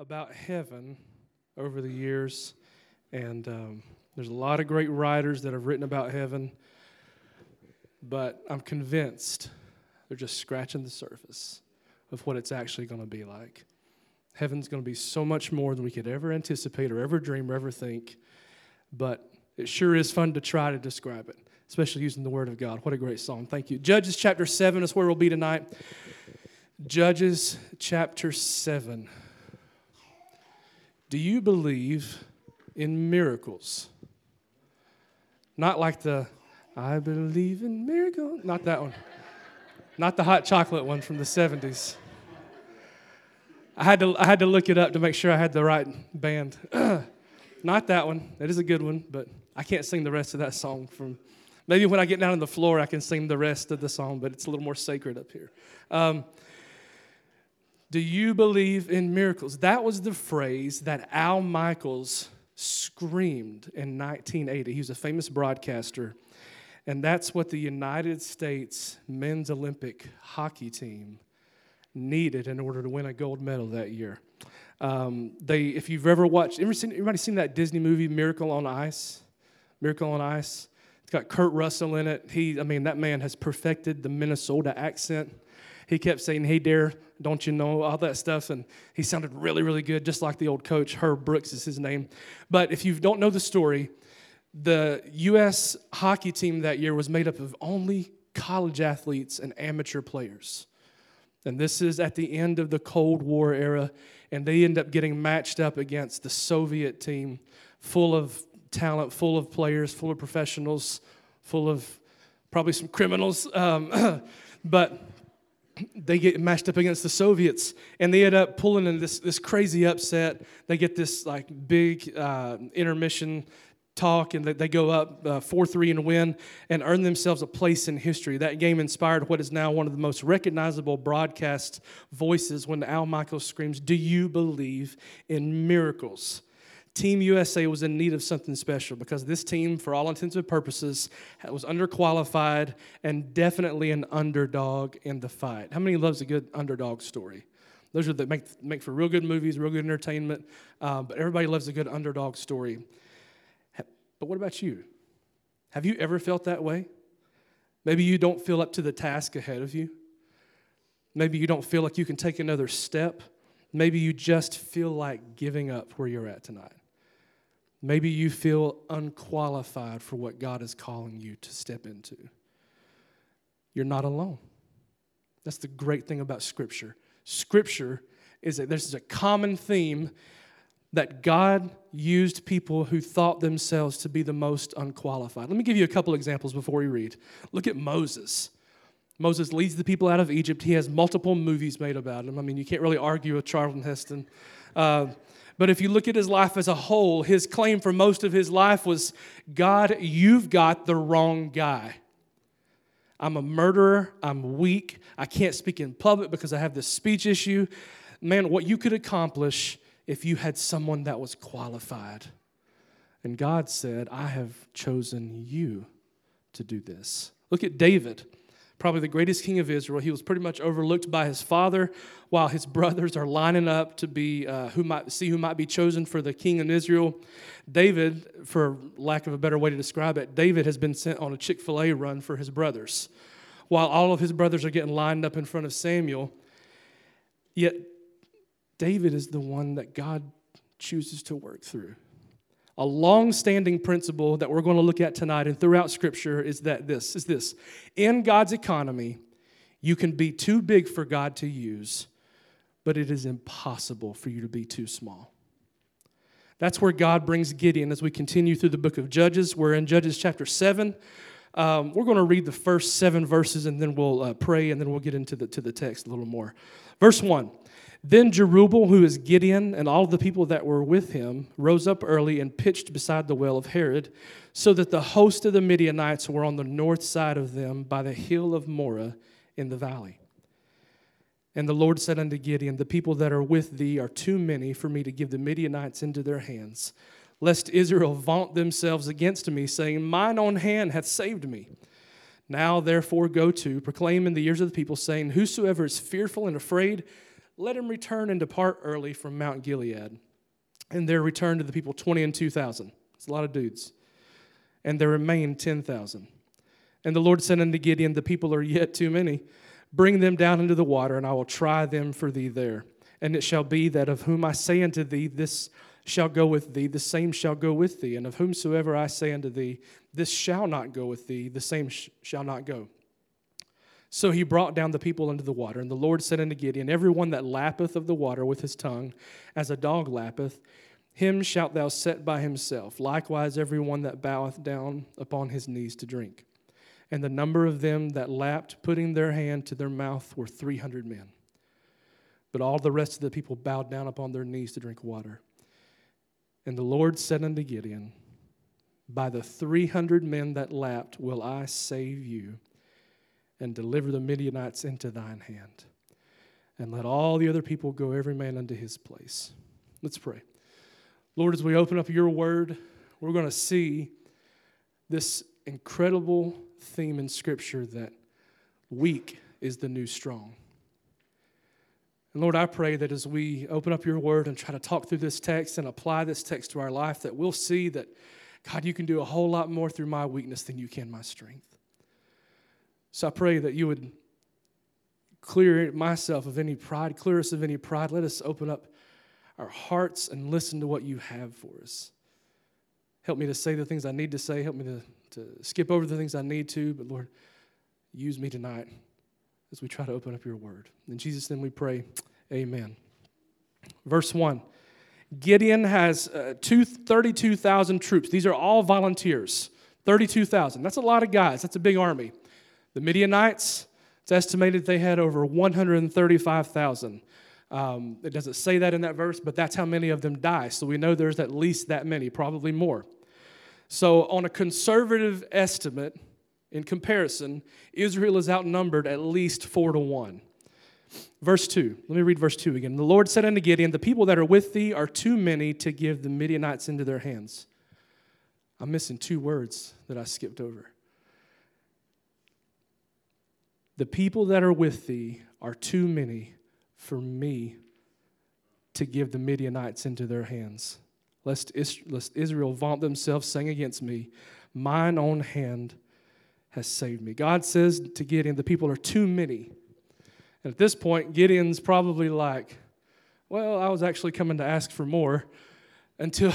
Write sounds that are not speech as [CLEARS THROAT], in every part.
about heaven over the years, and um, there's a lot of great writers that have written about heaven, but I'm convinced they're just scratching the surface of what it's actually going to be like. Heaven's going to be so much more than we could ever anticipate or ever dream or ever think, but it sure is fun to try to describe it, especially using the Word of God. What a great song. Thank you. Judges chapter 7 is where we'll be tonight. Judges chapter 7. Do you believe in miracles? Not like the I believe in miracles, not that one. Not the hot chocolate one from the 70s. I had to, I had to look it up to make sure I had the right band. [CLEARS THROAT] not that one. That is a good one, but I can't sing the rest of that song from maybe when I get down on the floor I can sing the rest of the song, but it's a little more sacred up here. Um, do you believe in miracles? That was the phrase that Al Michaels screamed in 1980. He was a famous broadcaster. And that's what the United States men's Olympic hockey team needed in order to win a gold medal that year. Um, they, if you've ever watched, ever seen, everybody seen that Disney movie Miracle on Ice? Miracle on Ice. It's got Kurt Russell in it. He, I mean, that man has perfected the Minnesota accent he kept saying, Hey, Dare, don't you know, all that stuff. And he sounded really, really good, just like the old coach. Herb Brooks is his name. But if you don't know the story, the U.S. hockey team that year was made up of only college athletes and amateur players. And this is at the end of the Cold War era. And they end up getting matched up against the Soviet team, full of talent, full of players, full of professionals, full of probably some criminals. Um, [CLEARS THROAT] but they get matched up against the Soviets, and they end up pulling in this, this crazy upset. They get this like big uh, intermission talk, and they go up uh, 4 3 and win and earn themselves a place in history. That game inspired what is now one of the most recognizable broadcast voices when Al Michaels screams, Do you believe in miracles? Team USA was in need of something special because this team, for all intents and purposes, was underqualified and definitely an underdog in the fight. How many loves a good underdog story? Those are that make, make for real good movies, real good entertainment, uh, but everybody loves a good underdog story. But what about you? Have you ever felt that way? Maybe you don't feel up to the task ahead of you. Maybe you don't feel like you can take another step. Maybe you just feel like giving up where you're at tonight. Maybe you feel unqualified for what God is calling you to step into. You're not alone. That's the great thing about Scripture. Scripture is that there's a common theme that God used people who thought themselves to be the most unqualified. Let me give you a couple examples before we read. Look at Moses. Moses leads the people out of Egypt. He has multiple movies made about him. I mean, you can't really argue with Charlton Heston. Uh, but if you look at his life as a whole, his claim for most of his life was God, you've got the wrong guy. I'm a murderer. I'm weak. I can't speak in public because I have this speech issue. Man, what you could accomplish if you had someone that was qualified. And God said, I have chosen you to do this. Look at David probably the greatest king of Israel. He was pretty much overlooked by his father while his brothers are lining up to be uh, who might see who might be chosen for the king in Israel. David, for lack of a better way to describe it, David has been sent on a Chick fil A run for his brothers. While all of his brothers are getting lined up in front of Samuel, yet David is the one that God chooses to work through. A long-standing principle that we're going to look at tonight and throughout scripture is that this is this. In God's economy, you can be too big for God to use, but it is impossible for you to be too small. That's where God brings Gideon as we continue through the book of Judges. We're in Judges chapter 7. Um, we're going to read the first seven verses and then we'll uh, pray and then we'll get into the, to the text a little more. Verse 1 then Jerubbaal, who is Gideon, and all the people that were with him, rose up early and pitched beside the well of Harod, so that the host of the Midianites were on the north side of them by the hill of Moreh in the valley. And the Lord said unto Gideon, The people that are with thee are too many for me to give the Midianites into their hands, lest Israel vaunt themselves against me, saying, Mine own hand hath saved me. Now therefore go to, proclaim in the ears of the people, saying, Whosoever is fearful and afraid, let him return and depart early from Mount Gilead. And there returned to the people 20 and 2,000. It's a lot of dudes. And there remained 10,000. And the Lord said unto Gideon, The people are yet too many. Bring them down into the water, and I will try them for thee there. And it shall be that of whom I say unto thee, This shall go with thee, the same shall go with thee. And of whomsoever I say unto thee, This shall not go with thee, the same sh- shall not go. So he brought down the people into the water. And the Lord said unto Gideon, Every one that lappeth of the water with his tongue, as a dog lappeth, him shalt thou set by himself. Likewise, every one that boweth down upon his knees to drink. And the number of them that lapped, putting their hand to their mouth, were three hundred men. But all the rest of the people bowed down upon their knees to drink water. And the Lord said unto Gideon, By the three hundred men that lapped will I save you and deliver the Midianites into thine hand. And let all the other people go, every man unto his place. Let's pray. Lord, as we open up your word, we're going to see this incredible theme in Scripture that weak is the new strong. And Lord, I pray that as we open up your word and try to talk through this text and apply this text to our life, that we'll see that, God, you can do a whole lot more through my weakness than you can my strength. So I pray that you would clear myself of any pride, clear us of any pride. Let us open up our hearts and listen to what you have for us. Help me to say the things I need to say. Help me to, to skip over the things I need to. But Lord, use me tonight as we try to open up your word. In Jesus' name we pray. Amen. Verse 1 Gideon has uh, two, 32,000 troops. These are all volunteers. 32,000. That's a lot of guys. That's a big army. The Midianites, it's estimated they had over 135,000. Um, it doesn't say that in that verse, but that's how many of them die. So we know there's at least that many, probably more. So, on a conservative estimate, in comparison, Israel is outnumbered at least four to one. Verse 2, let me read verse 2 again. The Lord said unto Gideon, The people that are with thee are too many to give the Midianites into their hands. I'm missing two words that I skipped over. The people that are with thee are too many for me to give the Midianites into their hands. Lest, Israel vaunt themselves, saying against me, Mine own hand has saved me. God says to Gideon, The people are too many. And at this point, Gideon's probably like, Well, I was actually coming to ask for more until.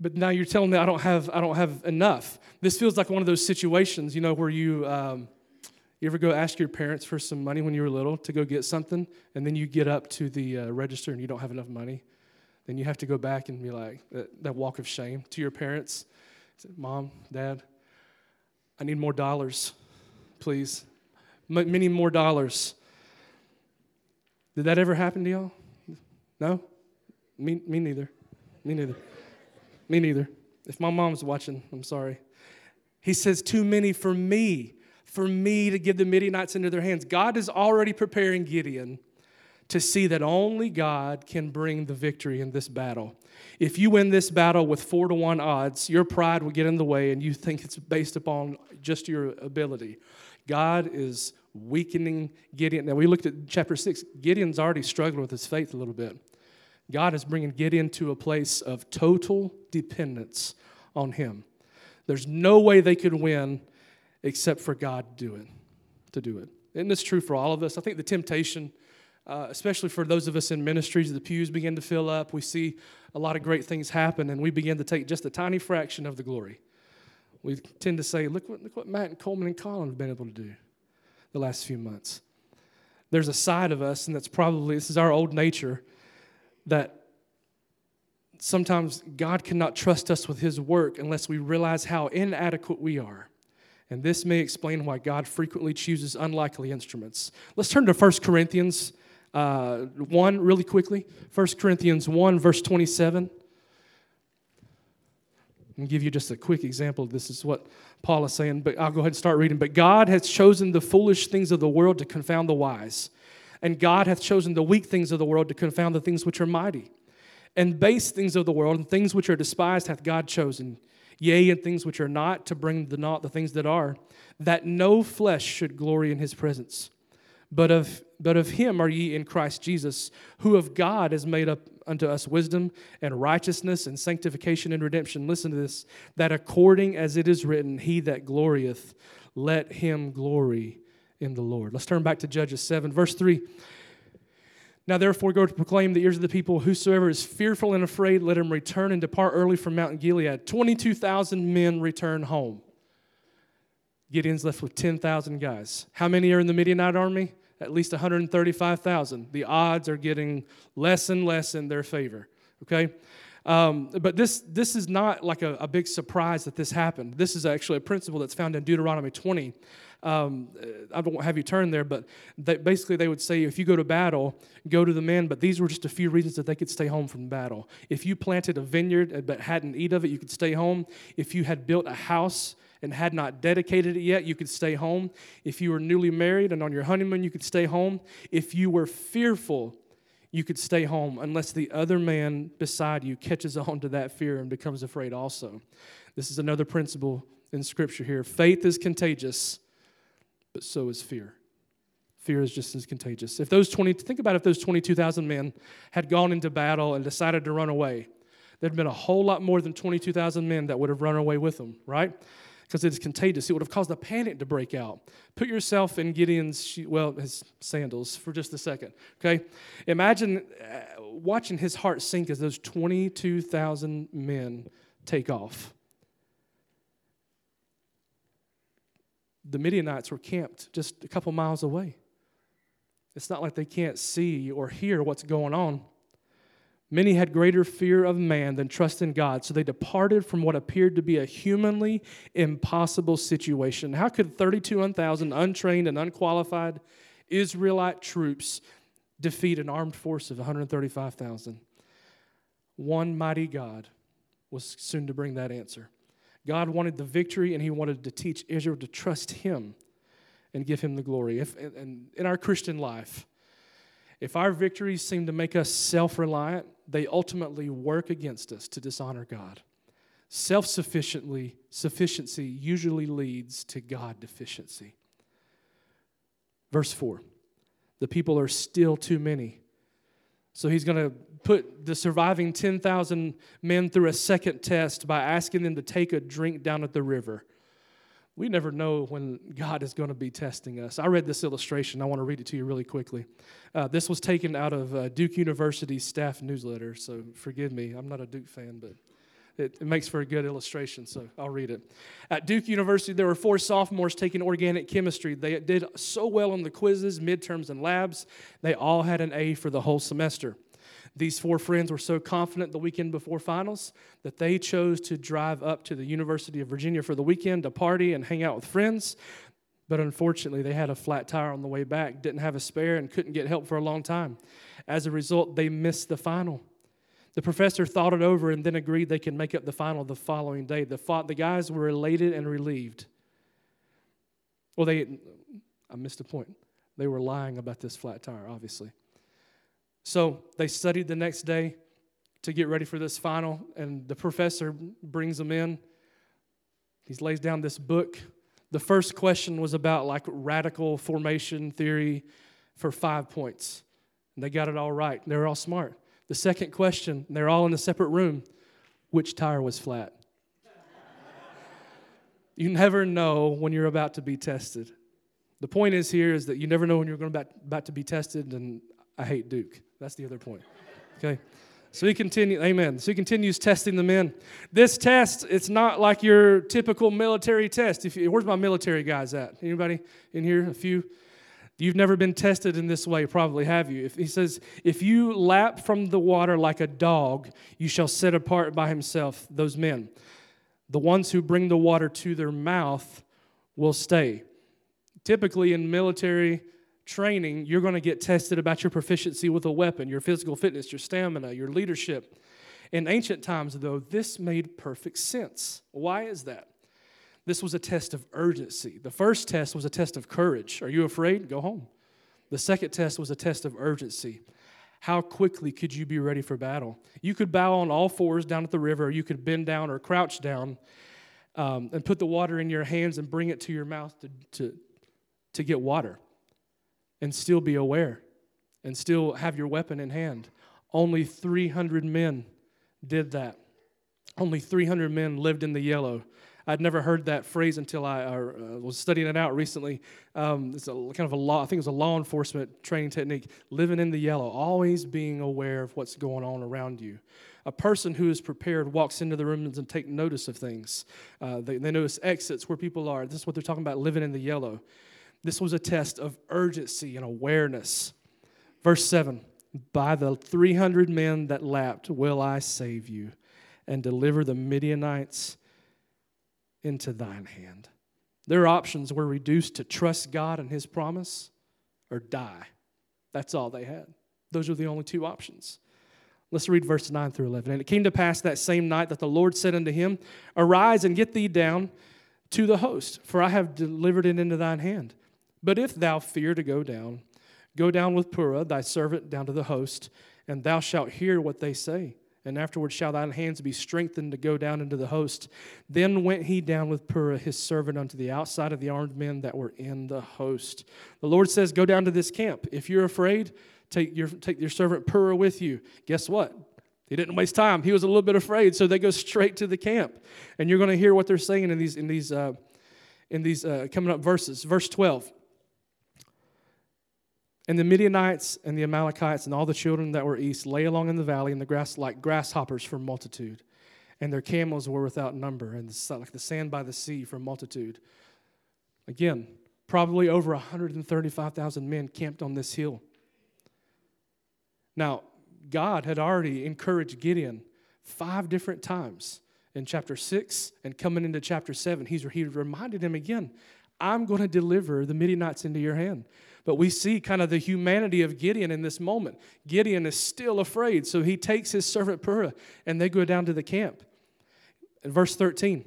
But now you're telling me I don't have I don't have enough. This feels like one of those situations, you know, where you um, you ever go ask your parents for some money when you were little to go get something, and then you get up to the uh, register and you don't have enough money? Then you have to go back and be like, that, that walk of shame to your parents. Say, Mom, Dad, I need more dollars, please. M- many more dollars. Did that ever happen to y'all? No? Me, me neither. Me neither. me neither. If my mom's watching, I'm sorry. He says, Too many for me for me to give the Midianites into their hands. God is already preparing Gideon to see that only God can bring the victory in this battle. If you win this battle with four to one odds, your pride will get in the way and you think it's based upon just your ability. God is weakening Gideon. Now, we looked at chapter six. Gideon's already struggling with his faith a little bit. God is bringing Gideon to a place of total dependence on him. There's no way they could win except for God to do it, to do it. Isn't this true for all of us? I think the temptation, uh, especially for those of us in ministries, the pews begin to fill up. We see a lot of great things happen, and we begin to take just a tiny fraction of the glory. We tend to say, look what, look what Matt and Coleman and Colin have been able to do the last few months. There's a side of us, and that's probably, this is our old nature, that sometimes God cannot trust us with His work unless we realize how inadequate we are and this may explain why God frequently chooses unlikely instruments. Let's turn to 1 Corinthians uh, 1 really quickly. 1 Corinthians 1, verse 27. I'll give you just a quick example. This is what Paul is saying, but I'll go ahead and start reading. But God has chosen the foolish things of the world to confound the wise, and God hath chosen the weak things of the world to confound the things which are mighty. And base things of the world and things which are despised hath God chosen yea, and things which are not, to bring the not the things that are, that no flesh should glory in his presence. But of, but of him are ye in Christ Jesus, who of God is made up unto us wisdom and righteousness and sanctification and redemption. Listen to this that according as it is written, He that glorieth, let him glory in the Lord. Let's turn back to Judges 7, verse 3. Now, therefore, go to proclaim the ears of the people. Whosoever is fearful and afraid, let him return and depart early from Mount Gilead. 22,000 men return home. Gideon's left with 10,000 guys. How many are in the Midianite army? At least 135,000. The odds are getting less and less in their favor. Okay? Um, but this, this is not like a, a, big surprise that this happened. This is actually a principle that's found in Deuteronomy 20. Um, I don't have you turn there, but they, basically they would say if you go to battle, go to the men. But these were just a few reasons that they could stay home from battle. If you planted a vineyard but hadn't eat of it, you could stay home. If you had built a house and had not dedicated it yet, you could stay home. If you were newly married and on your honeymoon, you could stay home. If you were fearful, you could stay home unless the other man beside you catches [LAUGHS] on to that fear and becomes afraid also. This is another principle in Scripture here. Faith is contagious, but so is fear. Fear is just as contagious. If those 20, think about if those 22,000 men had gone into battle and decided to run away, there'd been a whole lot more than 22,000 men that would have run away with them, right? Because it is contagious. It would have caused a panic to break out. Put yourself in Gideon's, well, his sandals for just a second, okay? Imagine uh, watching his heart sink as those 22,000 men take off. The Midianites were camped just a couple miles away. It's not like they can't see or hear what's going on. Many had greater fear of man than trust in God, so they departed from what appeared to be a humanly impossible situation. How could 32,000 untrained and unqualified Israelite troops defeat an armed force of 135,000? One mighty God was soon to bring that answer. God wanted the victory, and He wanted to teach Israel to trust Him and give Him the glory. If, and in our Christian life, if our victories seem to make us self reliant, they ultimately work against us to dishonor God. Self sufficiently sufficiency usually leads to God deficiency. Verse 4 the people are still too many. So he's going to put the surviving 10,000 men through a second test by asking them to take a drink down at the river we never know when God is going to be testing us. I read this illustration. I want to read it to you really quickly. Uh, this was taken out of uh, Duke University's staff newsletter, so forgive me. I'm not a Duke fan, but it, it, makes for a good illustration, so I'll read it. At Duke University, there were four sophomores taking organic chemistry. They did so well on the quizzes, midterms, and labs, they all had an A for the whole semester. These four friends were so confident the weekend before finals that they chose to drive up to the University of Virginia for the weekend to party and hang out with friends. But unfortunately, they had a flat tire on the way back, didn't have a spare, and couldn't get help for a long time. As a result, they missed the final. The professor thought it over and then agreed they could make up the final the following day. The, the guys were elated and relieved. Well, they, I missed a point. They were lying about this flat tire, obviously. So they studied the next day to get ready for this final, and the professor brings them in. He lays down this book. The first question was about like radical formation theory for five points. And they got it all right. They were all smart. The second question, they're all in a separate room. Which tire was flat? [LAUGHS] you never know when you're about to be tested. The point is here is that you never know when you're going about, about to be tested, and I hate Duke. That's the other point. Okay? So he continues, amen. So he continues testing the men. This test, it's not like your typical military test. If you, where's my military guys at? Anybody in here? A few? You've never been tested in this way, probably have you? If, he says, If you lap from the water like a dog, you shall set apart by himself those men. The ones who bring the water to their mouth will stay. Typically, in military training, you're going to get tested about your proficiency with a weapon, your physical fitness, your stamina, your leadership. In ancient times, though, this made perfect sense. Why is that? This was a test of urgency. The first test was a test of courage. Are you afraid? Go home. The second test was a test of urgency. How quickly could you be ready for battle? You could bow on all fours down at the river, you could bend down or crouch down um, and put the water in your hands and bring it to your mouth to, to, to get water. And still be aware and still have your weapon in hand. Only 300 men did that. Only 300 men lived in the yellow. I'd never heard that phrase until I uh, was studying it out recently. Um, it's a kind of a law, I think it was a law enforcement training technique. Living in the yellow, always being aware of what's going on around you. A person who is prepared walks into the rooms and take notice of things. Uh, they, they notice exits where people are. This is what they're talking about, living in the yellow. This was a test of urgency and awareness. Verse 7 By the 300 men that lapped will I save you and deliver the Midianites into thine hand. Their options were reduced to trust God and his promise or die. That's all they had. Those were the only two options. Let's read verse 9 through 11. And it came to pass that same night that the Lord said unto him, Arise and get thee down to the host, for I have delivered it into thine hand. But if thou fear to go down, go down with Purah, thy servant, down to the host, and thou shalt hear what they say and afterward shall thine hands be strengthened to go down into the host. Then went he down with Purah his servant unto the outside of the armed men that were in the host. The Lord says, Go down to this camp. If you're afraid, take your, take your servant Purah with you. Guess what? He didn't waste time. He was a little bit afraid, so they go straight to the camp. And you're going to hear what they're saying in these, in these, uh, in these uh, coming up verses. Verse 12. And the Midianites and the Amalekites and all the children that were east lay along in the valley in the grass like grasshoppers for multitude. And their camels were without number, and like the sand by the sea for multitude. Again, probably over 135,000 men camped on this hill. Now, God had already encouraged Gideon five different times in chapter 6 and coming into chapter 7. He's, he reminded him again, I'm going to deliver the Midianites into your hand. But we see kind of the humanity of Gideon in this moment. Gideon is still afraid, so he takes his servant Purah and they go down to the camp. In verse 13,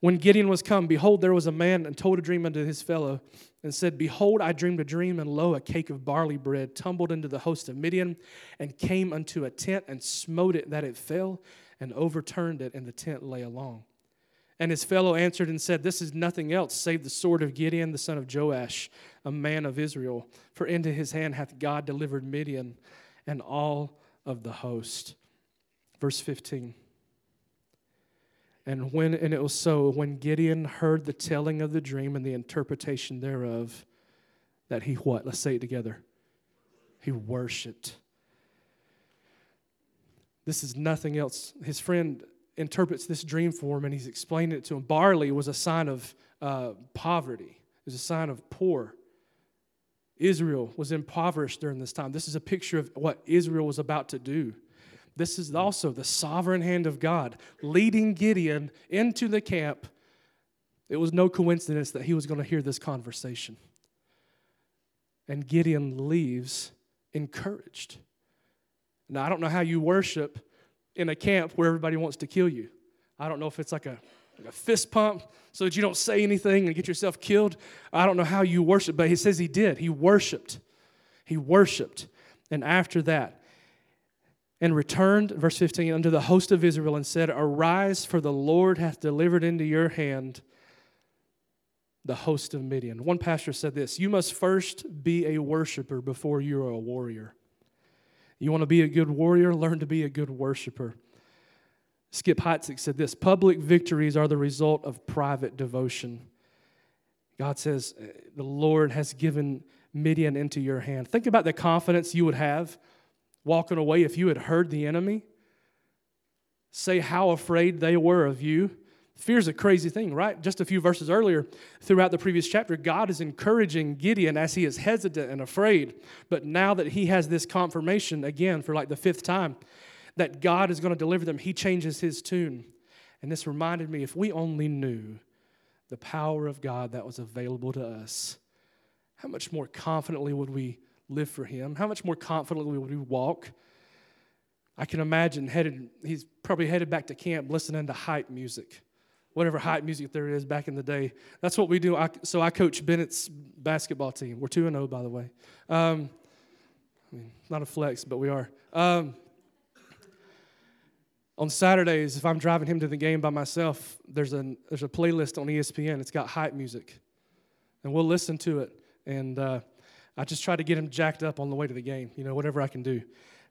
when Gideon was come, behold, there was a man and told a dream unto his fellow and said, Behold, I dreamed a dream, and lo, a cake of barley bread tumbled into the host of Midian and came unto a tent and smote it that it fell and overturned it, and the tent lay along. And his fellow answered and said, This is nothing else save the sword of Gideon, the son of Joash, a man of Israel. For into his hand hath God delivered Midian and all of the host. Verse 15. And when and it was so when Gideon heard the telling of the dream and the interpretation thereof, that he what? Let's say it together. He worshiped. This is nothing else. His friend interprets this dream for him and he's explaining it to him. Barley was a sign of uh, poverty, it was a sign of poor. Israel was impoverished during this time. This is a picture of what Israel was about to do. This is also the sovereign hand of God leading Gideon into the camp. It was no coincidence that he was going to hear this conversation. And Gideon leaves encouraged. Now, I don't know how you worship in a camp where everybody wants to kill you. I don't know if it's like a, like a fist pump so that you don't say anything and get yourself killed. I don't know how you worship, but he says he did. He worshiped. He worshiped. And after that, and returned, verse 15, unto the host of Israel and said, Arise, for the Lord hath delivered into your hand the host of Midian. One pastor said this You must first be a worshiper before you are a warrior. You want to be a good warrior? Learn to be a good worshiper. Skip Heitzig said this public victories are the result of private devotion. God says, uh, The Lord has given Midian into your hand. Think about the confidence you would have walking away if you had heard the enemy say how afraid they were of you Fear's a crazy thing, right? Just a few verses earlier, throughout the previous chapter, God is encouraging Gideon as he is hesitant and afraid. But now that he has this confirmation, again, for like the fifth time, that God is going to deliver them, he changes his tune. And this reminded me if we only knew the power of God that was available to us, how much more confidently would we live for him? How much more confidently would we walk? I can imagine headed, he's probably headed back to camp listening to hype music whatever hype music there is back in the day. That's what we do. I, so I coach Bennett's basketball team. We're 2 0, by the way. Um, I mean, not a flex, but we are. Um, on Saturdays, if I'm driving him to the game by myself, there's a, there's a playlist on ESPN. It's got hype music. And we'll listen to it. And uh, I just try to get him jacked up on the way to the game, you know, whatever I can do.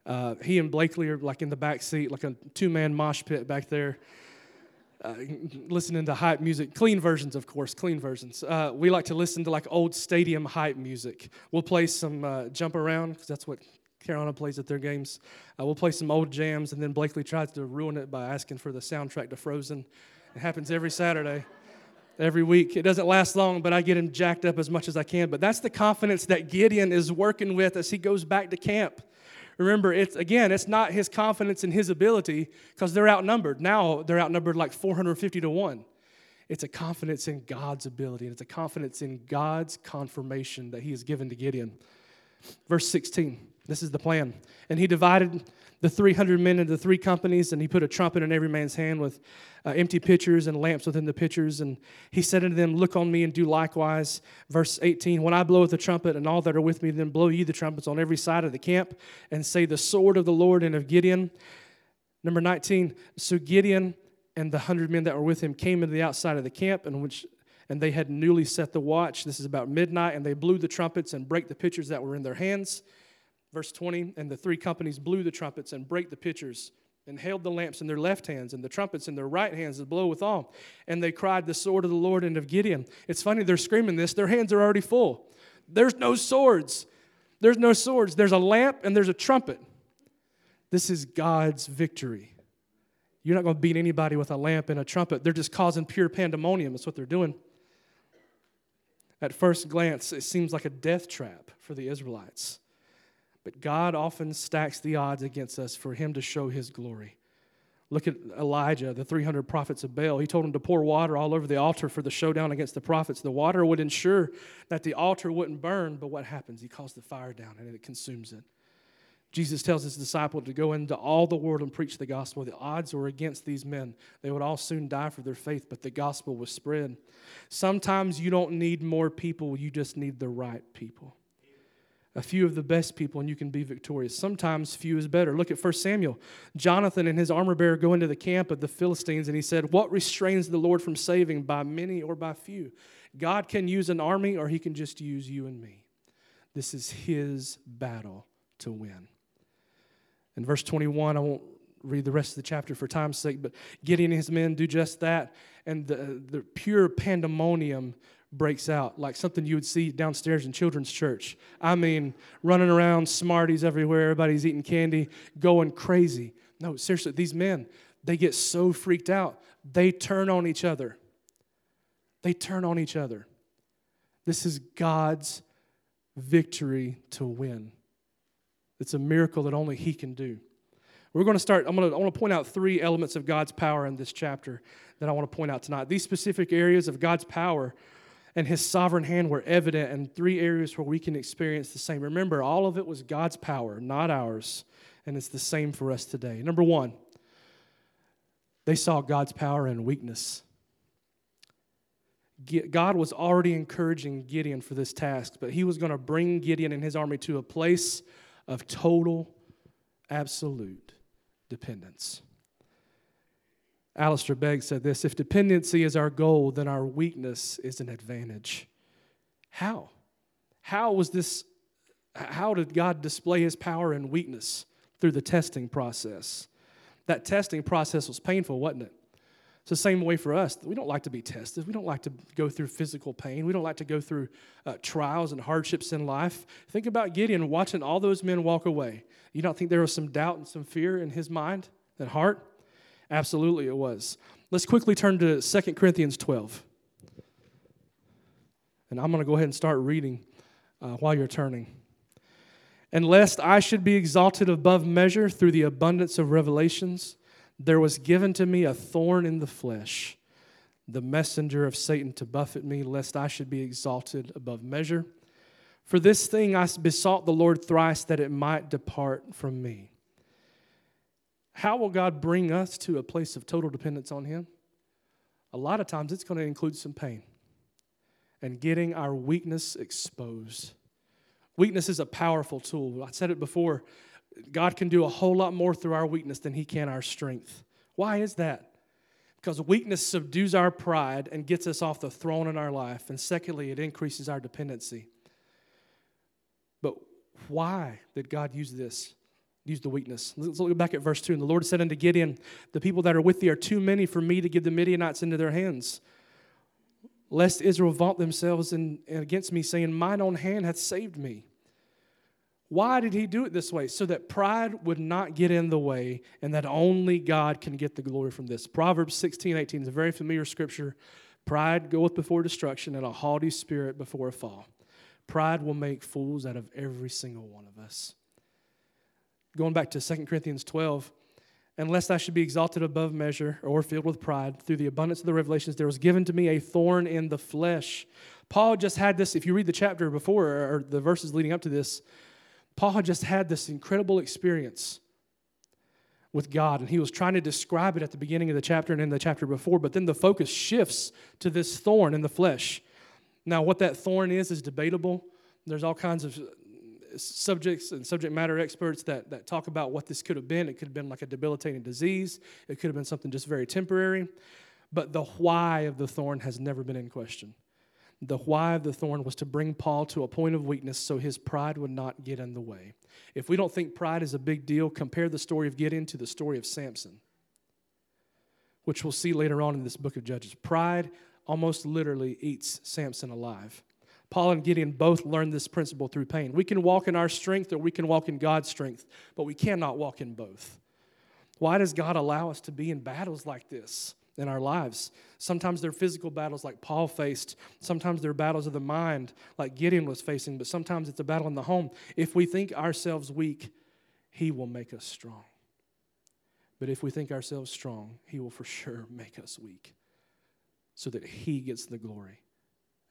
Uh, he and Blakely are like in the back seat, like a two man mosh pit back there, uh, listening to hype music. Clean versions, of course, clean versions. Uh, we like to listen to like old stadium hype music. We'll play some uh, jump around because that's what Carolina plays at their games. Uh, we'll play some old jams, and then Blakely tries to ruin it by asking for the soundtrack to Frozen. It happens every Saturday every week. It doesn't last long, but I get him jacked up as much as I can. But that's the confidence that Gideon is working with as he goes back to camp. Remember, it's again, it's not his confidence in his ability because they're outnumbered. Now they're outnumbered like 450 to 1. It's a confidence in God's ability, and it's a confidence in God's confirmation that he has given to Gideon. Verse 16, this is the plan. And he divided the 300 men into three companies, and he put a trumpet in every man's hand with uh, empty pitchers and lamps within the pitchers. And he said unto them, Look on me and do likewise. Verse 18 When I blow the trumpet, and all that are with me, then blow ye the trumpets on every side of the camp, and say, The sword of the Lord and of Gideon. Number 19 So Gideon and the hundred men that were with him came into the outside of the camp, and which and they had newly set the watch. This is about midnight, and they blew the trumpets and brake the pitchers that were in their hands. Verse 20, and the three companies blew the trumpets and brake the pitchers and held the lamps in their left hands and the trumpets in their right hands to blow withal. And they cried, The sword of the Lord and of Gideon. It's funny, they're screaming this, their hands are already full. There's no swords. There's no swords. There's a lamp and there's a trumpet. This is God's victory. You're not going to beat anybody with a lamp and a trumpet. They're just causing pure pandemonium. That's what they're doing. At first glance, it seems like a death trap for the Israelites. But God often stacks the odds against us for him to show his glory. Look at Elijah, the 300 prophets of Baal. He told him to pour water all over the altar for the showdown against the prophets. The water would ensure that the altar wouldn't burn, but what happens? He calls the fire down and it consumes it. Jesus tells his disciple to go into all the world and preach the gospel. The odds were against these men. They would all soon die for their faith, but the gospel was spread. Sometimes you don't need more people, you just need the right people a few of the best people and you can be victorious. Sometimes few is better. Look at 1 Samuel. Jonathan and his armor bearer go into the camp of the Philistines and he said, What restrains the Lord from saving by many or by few? God can use an army or he can just use you and me. This is his battle to win. In verse 21, I won't read the rest of the chapter for time's sake, but Gideon and his men do just that. And the, the pure pandemonium breaks out, like something you would see downstairs in children's church. I mean, running around, smarties everywhere, everybody's eating candy, going crazy. No, seriously, these men, they get so freaked out, they turn on each other. They turn on each other. This is God's victory to win. It's a miracle that only He can do. We're going to start. I'm going to, I want to point out three elements of God's power in this chapter that I want to point out tonight. These specific areas of God's power and his sovereign hand were evident in three areas where we can experience the same. Remember, all of it was God's power, not ours, and it's the same for us today. Number one, they saw God's power in weakness. God was already encouraging Gideon for this task, but he was going to bring Gideon and his army to a place of total, absolute dependence. Alistair Begg said this If dependency is our goal, then our weakness is an advantage. How? How was this? How did God display his power and weakness? Through the testing process. That testing process was painful, wasn't it? It's the same way for us. We don't like to be tested. We don't like to go through physical pain. We don't like to go through uh, trials and hardships in life. Think about Gideon watching all those men walk away. You don't think there was some doubt and some fear in his mind and heart? Absolutely, it was. Let's quickly turn to 2 Corinthians 12. And I'm going to go ahead and start reading uh, while you're turning. And lest I should be exalted above measure through the abundance of revelations, there was given to me a thorn in the flesh, the messenger of Satan to buffet me, lest I should be exalted above measure. For this thing I besought the Lord thrice that it might depart from me. How will God bring us to a place of total dependence on Him? A lot of times it's going to include some pain and getting our weakness exposed. Weakness is a powerful tool. I said it before. God can do a whole lot more through our weakness than He can our strength. Why is that? Because weakness subdues our pride and gets us off the throne in our life. And secondly, it increases our dependency. But why did God use this? Use the weakness. Let's look back at verse 2. And the Lord said unto Gideon, The people that are with thee are too many for me to give the Midianites into their hands. Lest Israel vaunt themselves in, against me, saying, Mine own hand hath saved me. Why did he do it this way? So that pride would not get in the way and that only God can get the glory from this. Proverbs 16, 18 is a very familiar scripture. Pride goeth before destruction and a haughty spirit before a fall. Pride will make fools out of every single one of us. Going back to 2 Corinthians 12, unless I should be exalted above measure or filled with pride through the abundance of the revelations, there was given to me a thorn in the flesh. Paul just had this, if you read the chapter before or the verses leading up to this, Paul had just had this incredible experience with God, and he was trying to describe it at the beginning of the chapter and in the chapter before, but then the focus shifts to this thorn in the flesh. Now, what that thorn is is debatable. There's all kinds of subjects and subject matter experts that, that talk about what this could have been. It could have been like a debilitating disease, it could have been something just very temporary. But the why of the thorn has never been in question. The why of the thorn was to bring Paul to a point of weakness so his pride would not get in the way. If we don't think pride is a big deal, compare the story of Gideon to the story of Samson, which we'll see later on in this book of Judges. Pride almost literally eats Samson alive. Paul and Gideon both learned this principle through pain. We can walk in our strength or we can walk in God's strength, but we cannot walk in both. Why does God allow us to be in battles like this in our lives? Sometimes they're physical battles like Paul faced, sometimes they're battles of the mind like Gideon was facing, but sometimes it's a battle in the home. If we think ourselves weak, He will make us strong. But if we think ourselves strong, He will for sure [LAUGHS] make us weak so that He gets the glory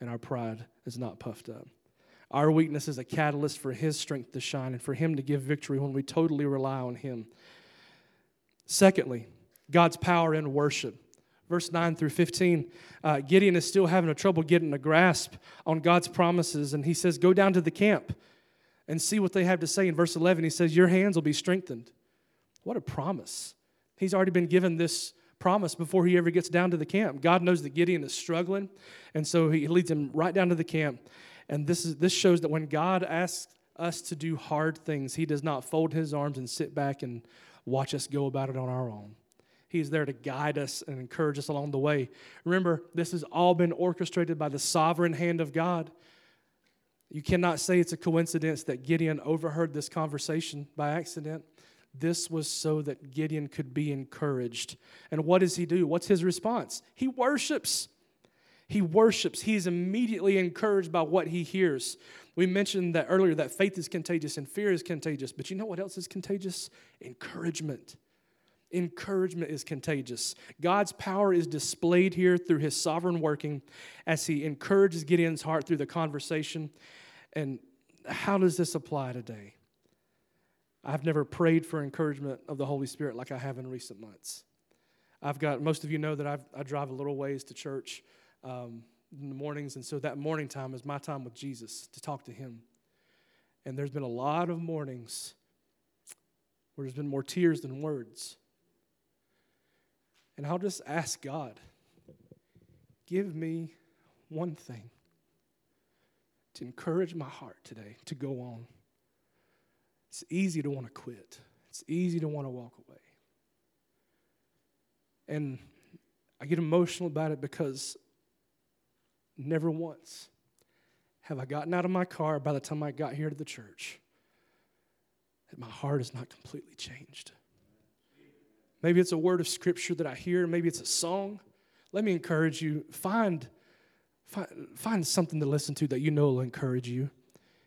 and our pride is not puffed up. Our weakness is a catalyst for His strength to shine and for Him to give victory when we totally rely on Him. Secondly, God's power in worship. Verse 9 through 15, uh, Gideon is still having a trouble getting a grasp on God's promises, and he says, Go down to the camp and see what they have to say. In verse 11, he says, Your hands will be strengthened. What a promise. He's already been given this promise before he ever gets down to the camp. God knows that Gideon is struggling, and so he leads him right down to the camp. And this, is, this shows that when God asks us to do hard things, he does not fold his arms and sit back and watch us go about it on our own. He's there to guide us and encourage us along the way. Remember, this has all been orchestrated by the sovereign hand of God. You cannot say it's a coincidence that Gideon overheard this conversation by accident. This was so that Gideon could be encouraged. And what does he do? What's his response? He worships. He worships. He's immediately encouraged by what he hears. We mentioned that earlier that faith is contagious and fear is contagious. But you know what else is contagious? Encouragement. Encouragement is contagious. God's power is displayed here through his sovereign working as he encourages Gideon's heart through the conversation. And how does this apply today? I've never prayed for encouragement of the Holy Spirit like I have in recent months. I've got, most of you know that I've, i drive a little ways to church um, in the mornings, and so that morning time is my time with Jesus to talk to Him. And there's been a lot of mornings where there's been more tears than words. And I'll just ask God, give me one thing to encourage my heart today to go on. It's easy to want to quit, it's easy to want to walk away. And I get emotional about it because never once have I gotten out of my car by the time I got here to the church that my heart is not completely changed. Maybe it's a word of scripture that I hear, maybe it's a song. Let me encourage you find, find, find something to listen to that you know will encourage you.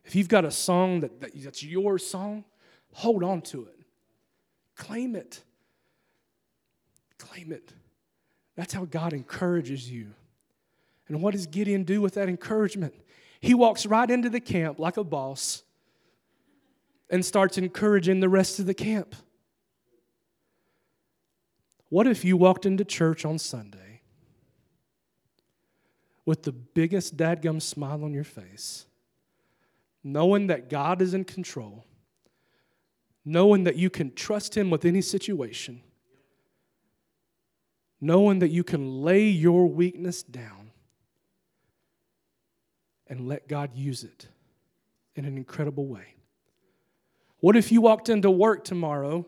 If you've got a song that, that, that's your song, hold on to it. Claim it. Claim it. That's how God encourages you. And what does Gideon do with that encouragement? He walks right into the camp like a boss and starts encouraging the rest of the camp. What if you walked into church on Sunday with the biggest dadgum smile on your face knowing that God is in control, knowing that you can trust Him with any situation, knowing that you can lay your weakness down and let God use it in an incredible way. What if you walked into work tomorrow?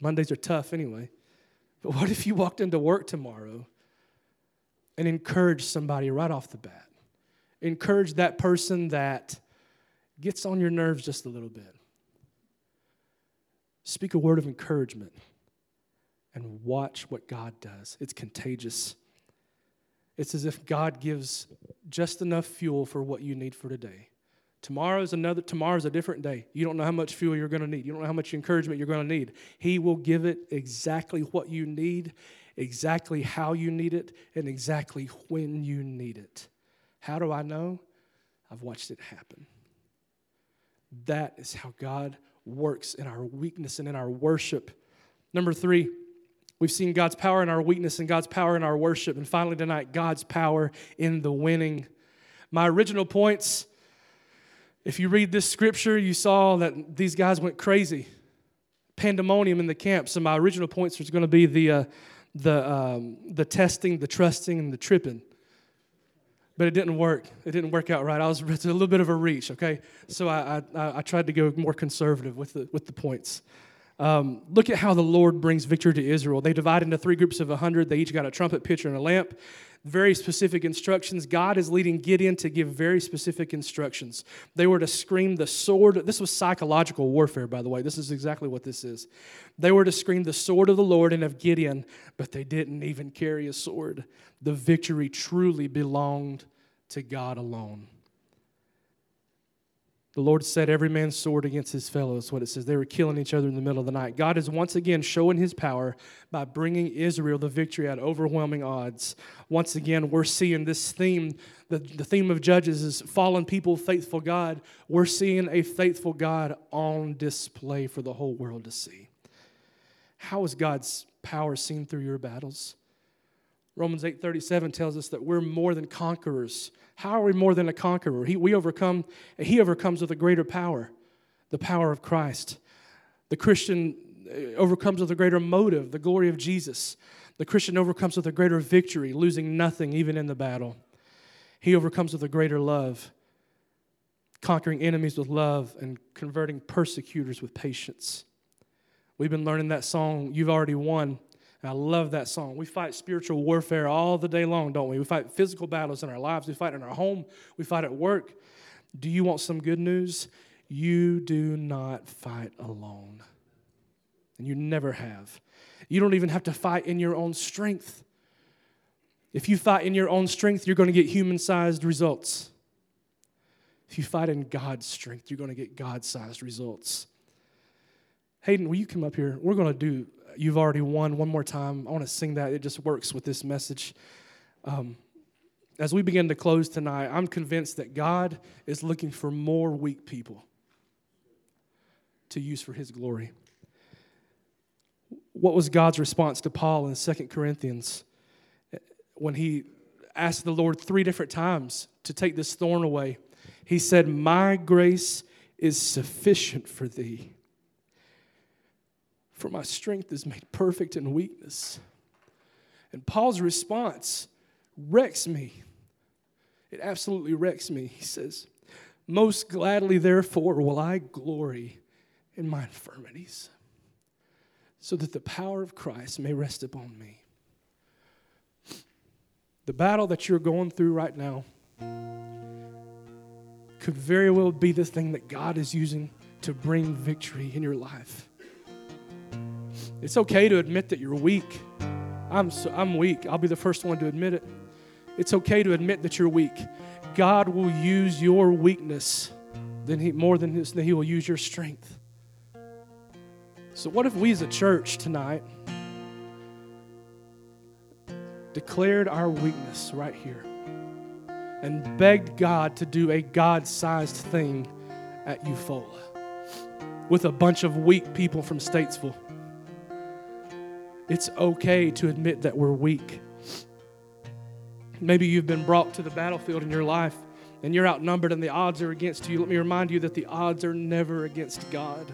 Mondays are tough anyway. But what if you walked into work tomorrow and encouraged somebody right off the bat? Encourage that person that gets on your nerves just a little bit. Speak a word of encouragement and watch what God does. It's contagious. It's as if God gives just enough fuel for what you need for today. Tomorrow's another tomorrow's a different day. You don't know how much fuel you're going to need. You don't know how much encouragement you're going to need. He will give it exactly what you need, exactly how you need it, and exactly when you need it. How do I know? I've watched it happen. That is how God works in our weakness and in our worship. Number 3, We've seen God's power in our weakness and God's power in our worship. And finally, tonight, God's power in the winning. My original points if you read this scripture, you saw that these guys went crazy. Pandemonium in the camp. So my original points was going to be the, uh, the, um, the testing, the trusting, and the tripping. But it didn't work. It didn't work out right. I was it's a little bit of a reach, okay? So I, I, I tried to go more conservative with the, with the points. Um, look at how the Lord brings victory to Israel. They divide into three groups of 100. They each got a trumpet, pitcher, and a lamp very specific instructions. God is leading Gideon to give very specific instructions. They were to scream the sword. This was psychological warfare, by the way. This is exactly what this is. They were to scream the sword of the Lord and of Gideon, but they didn't even carry a sword. The victory truly belonged to God alone. The Lord set every man's sword against his fellows, what it says. They were killing each other in the middle of the night. God is once again showing his power by bringing Israel the victory at overwhelming odds. Once again, we're seeing this theme. The, the theme of Judges is fallen people, faithful God. We're seeing a faithful God on display for the whole world to see. How is God's power seen through your battles? Romans 8:37 tells us that we're more than conquerors how are we more than a conqueror? He, we overcome, he overcomes with a greater power, the power of Christ. The Christian uh, overcomes with a greater motive, the glory of Jesus. The Christian overcomes with a greater victory, losing nothing even in the battle. He overcomes with a greater love, conquering enemies with love and converting persecutors with patience. We've been learning that song, You've Already Won. I love that song. We fight spiritual warfare all the day long, don't we? We fight physical battles in our lives, we fight in our home, we fight at work. Do you want some good news? You do not fight alone. And you never have. You don't even have to fight in your own strength. If you fight in your own strength, you're going to get human sized results. If you fight in God's strength, you're going to get God sized results. Hayden, will you come up here? We're going to do You've Already Won one more time. I want to sing that. It just works with this message. Um, as we begin to close tonight, I'm convinced that God is looking for more weak people to use for his glory. What was God's response to Paul in 2 Corinthians when he asked the Lord three different times to take this thorn away? He said, My grace is sufficient for thee for my strength is made perfect in weakness. And Paul's response wrecks me. It absolutely wrecks me. He says, Most gladly, therefore, will I glory in my infirmities, so that the power of Christ may rest upon me. The battle that you're going through right now could very well be the thing that God is using to bring victory in your life. It's okay to admit that you're weak. I'm, so, I'm weak. I'll be the first one to admit it. It's okay to admit that you're weak. God will use your weakness than he, more than, his, than He will use your strength. So, what if we as a church tonight declared our weakness right here and begged God to do a God sized thing at Eufaula with a bunch of weak people from Statesville? It's okay to admit that we're weak. Maybe you've been brought to the battlefield in your life and you're outnumbered and the odds are against you. Let me remind you that the odds are never against God.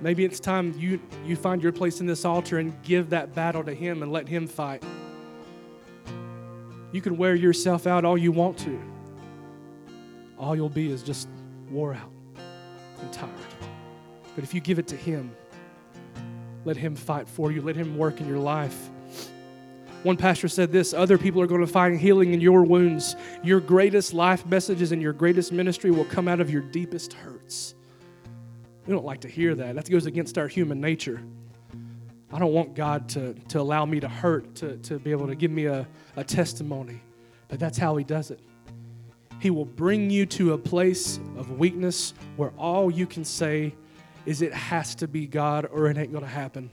Maybe it's time you, you find your place in this altar and give that battle to Him and let Him fight. You can wear yourself out all you want to. All you'll be is just wore out. and tired. But if you give it to Him, let Him fight for you, let Him work in your life. One pastor said this other people are going to find healing in your wounds. Your greatest life messages and your greatest ministry will come out of your deepest hurts. We don't like to hear that. That goes against our human nature. I don't want God to, to allow me to hurt, to, to be able to give me a, a testimony. But that's how He does it. He will bring you to a place of weakness where all you can say is it has to be God or it ain't going to happen.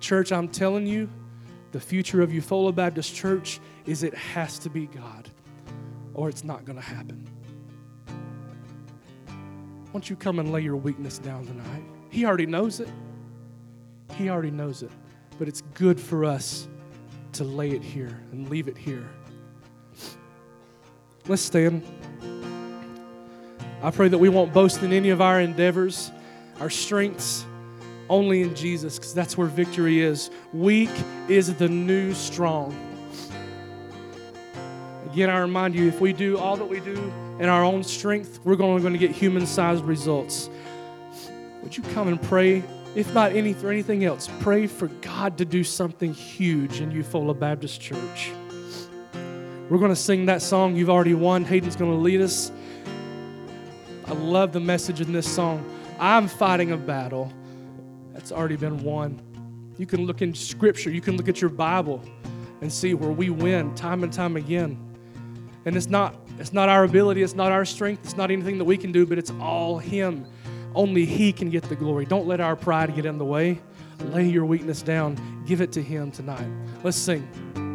Church, I'm telling you, the future of Eufaula Baptist Church is it has to be God or it's not going to happen. Won't you come and lay your weakness down tonight? He already knows it. He already knows it. But it's good for us to lay it here and leave it here. Let's stand. I pray that we won't boast in any of our endeavors, our strengths, only in Jesus, because that's where victory is. Weak is the new strong. Again, I remind you if we do all that we do in our own strength, we're only going to get human sized results. Would you come and pray? If not any, for anything else, pray for God to do something huge in Eufaula Baptist Church. We're going to sing that song you've already won. Hayden's going to lead us. I love the message in this song. I'm fighting a battle that's already been won. You can look in Scripture, you can look at your Bible and see where we win time and time again. And it's not, it's not our ability, it's not our strength, it's not anything that we can do, but it's all Him. Only He can get the glory. Don't let our pride get in the way. Lay your weakness down, give it to Him tonight. Let's sing.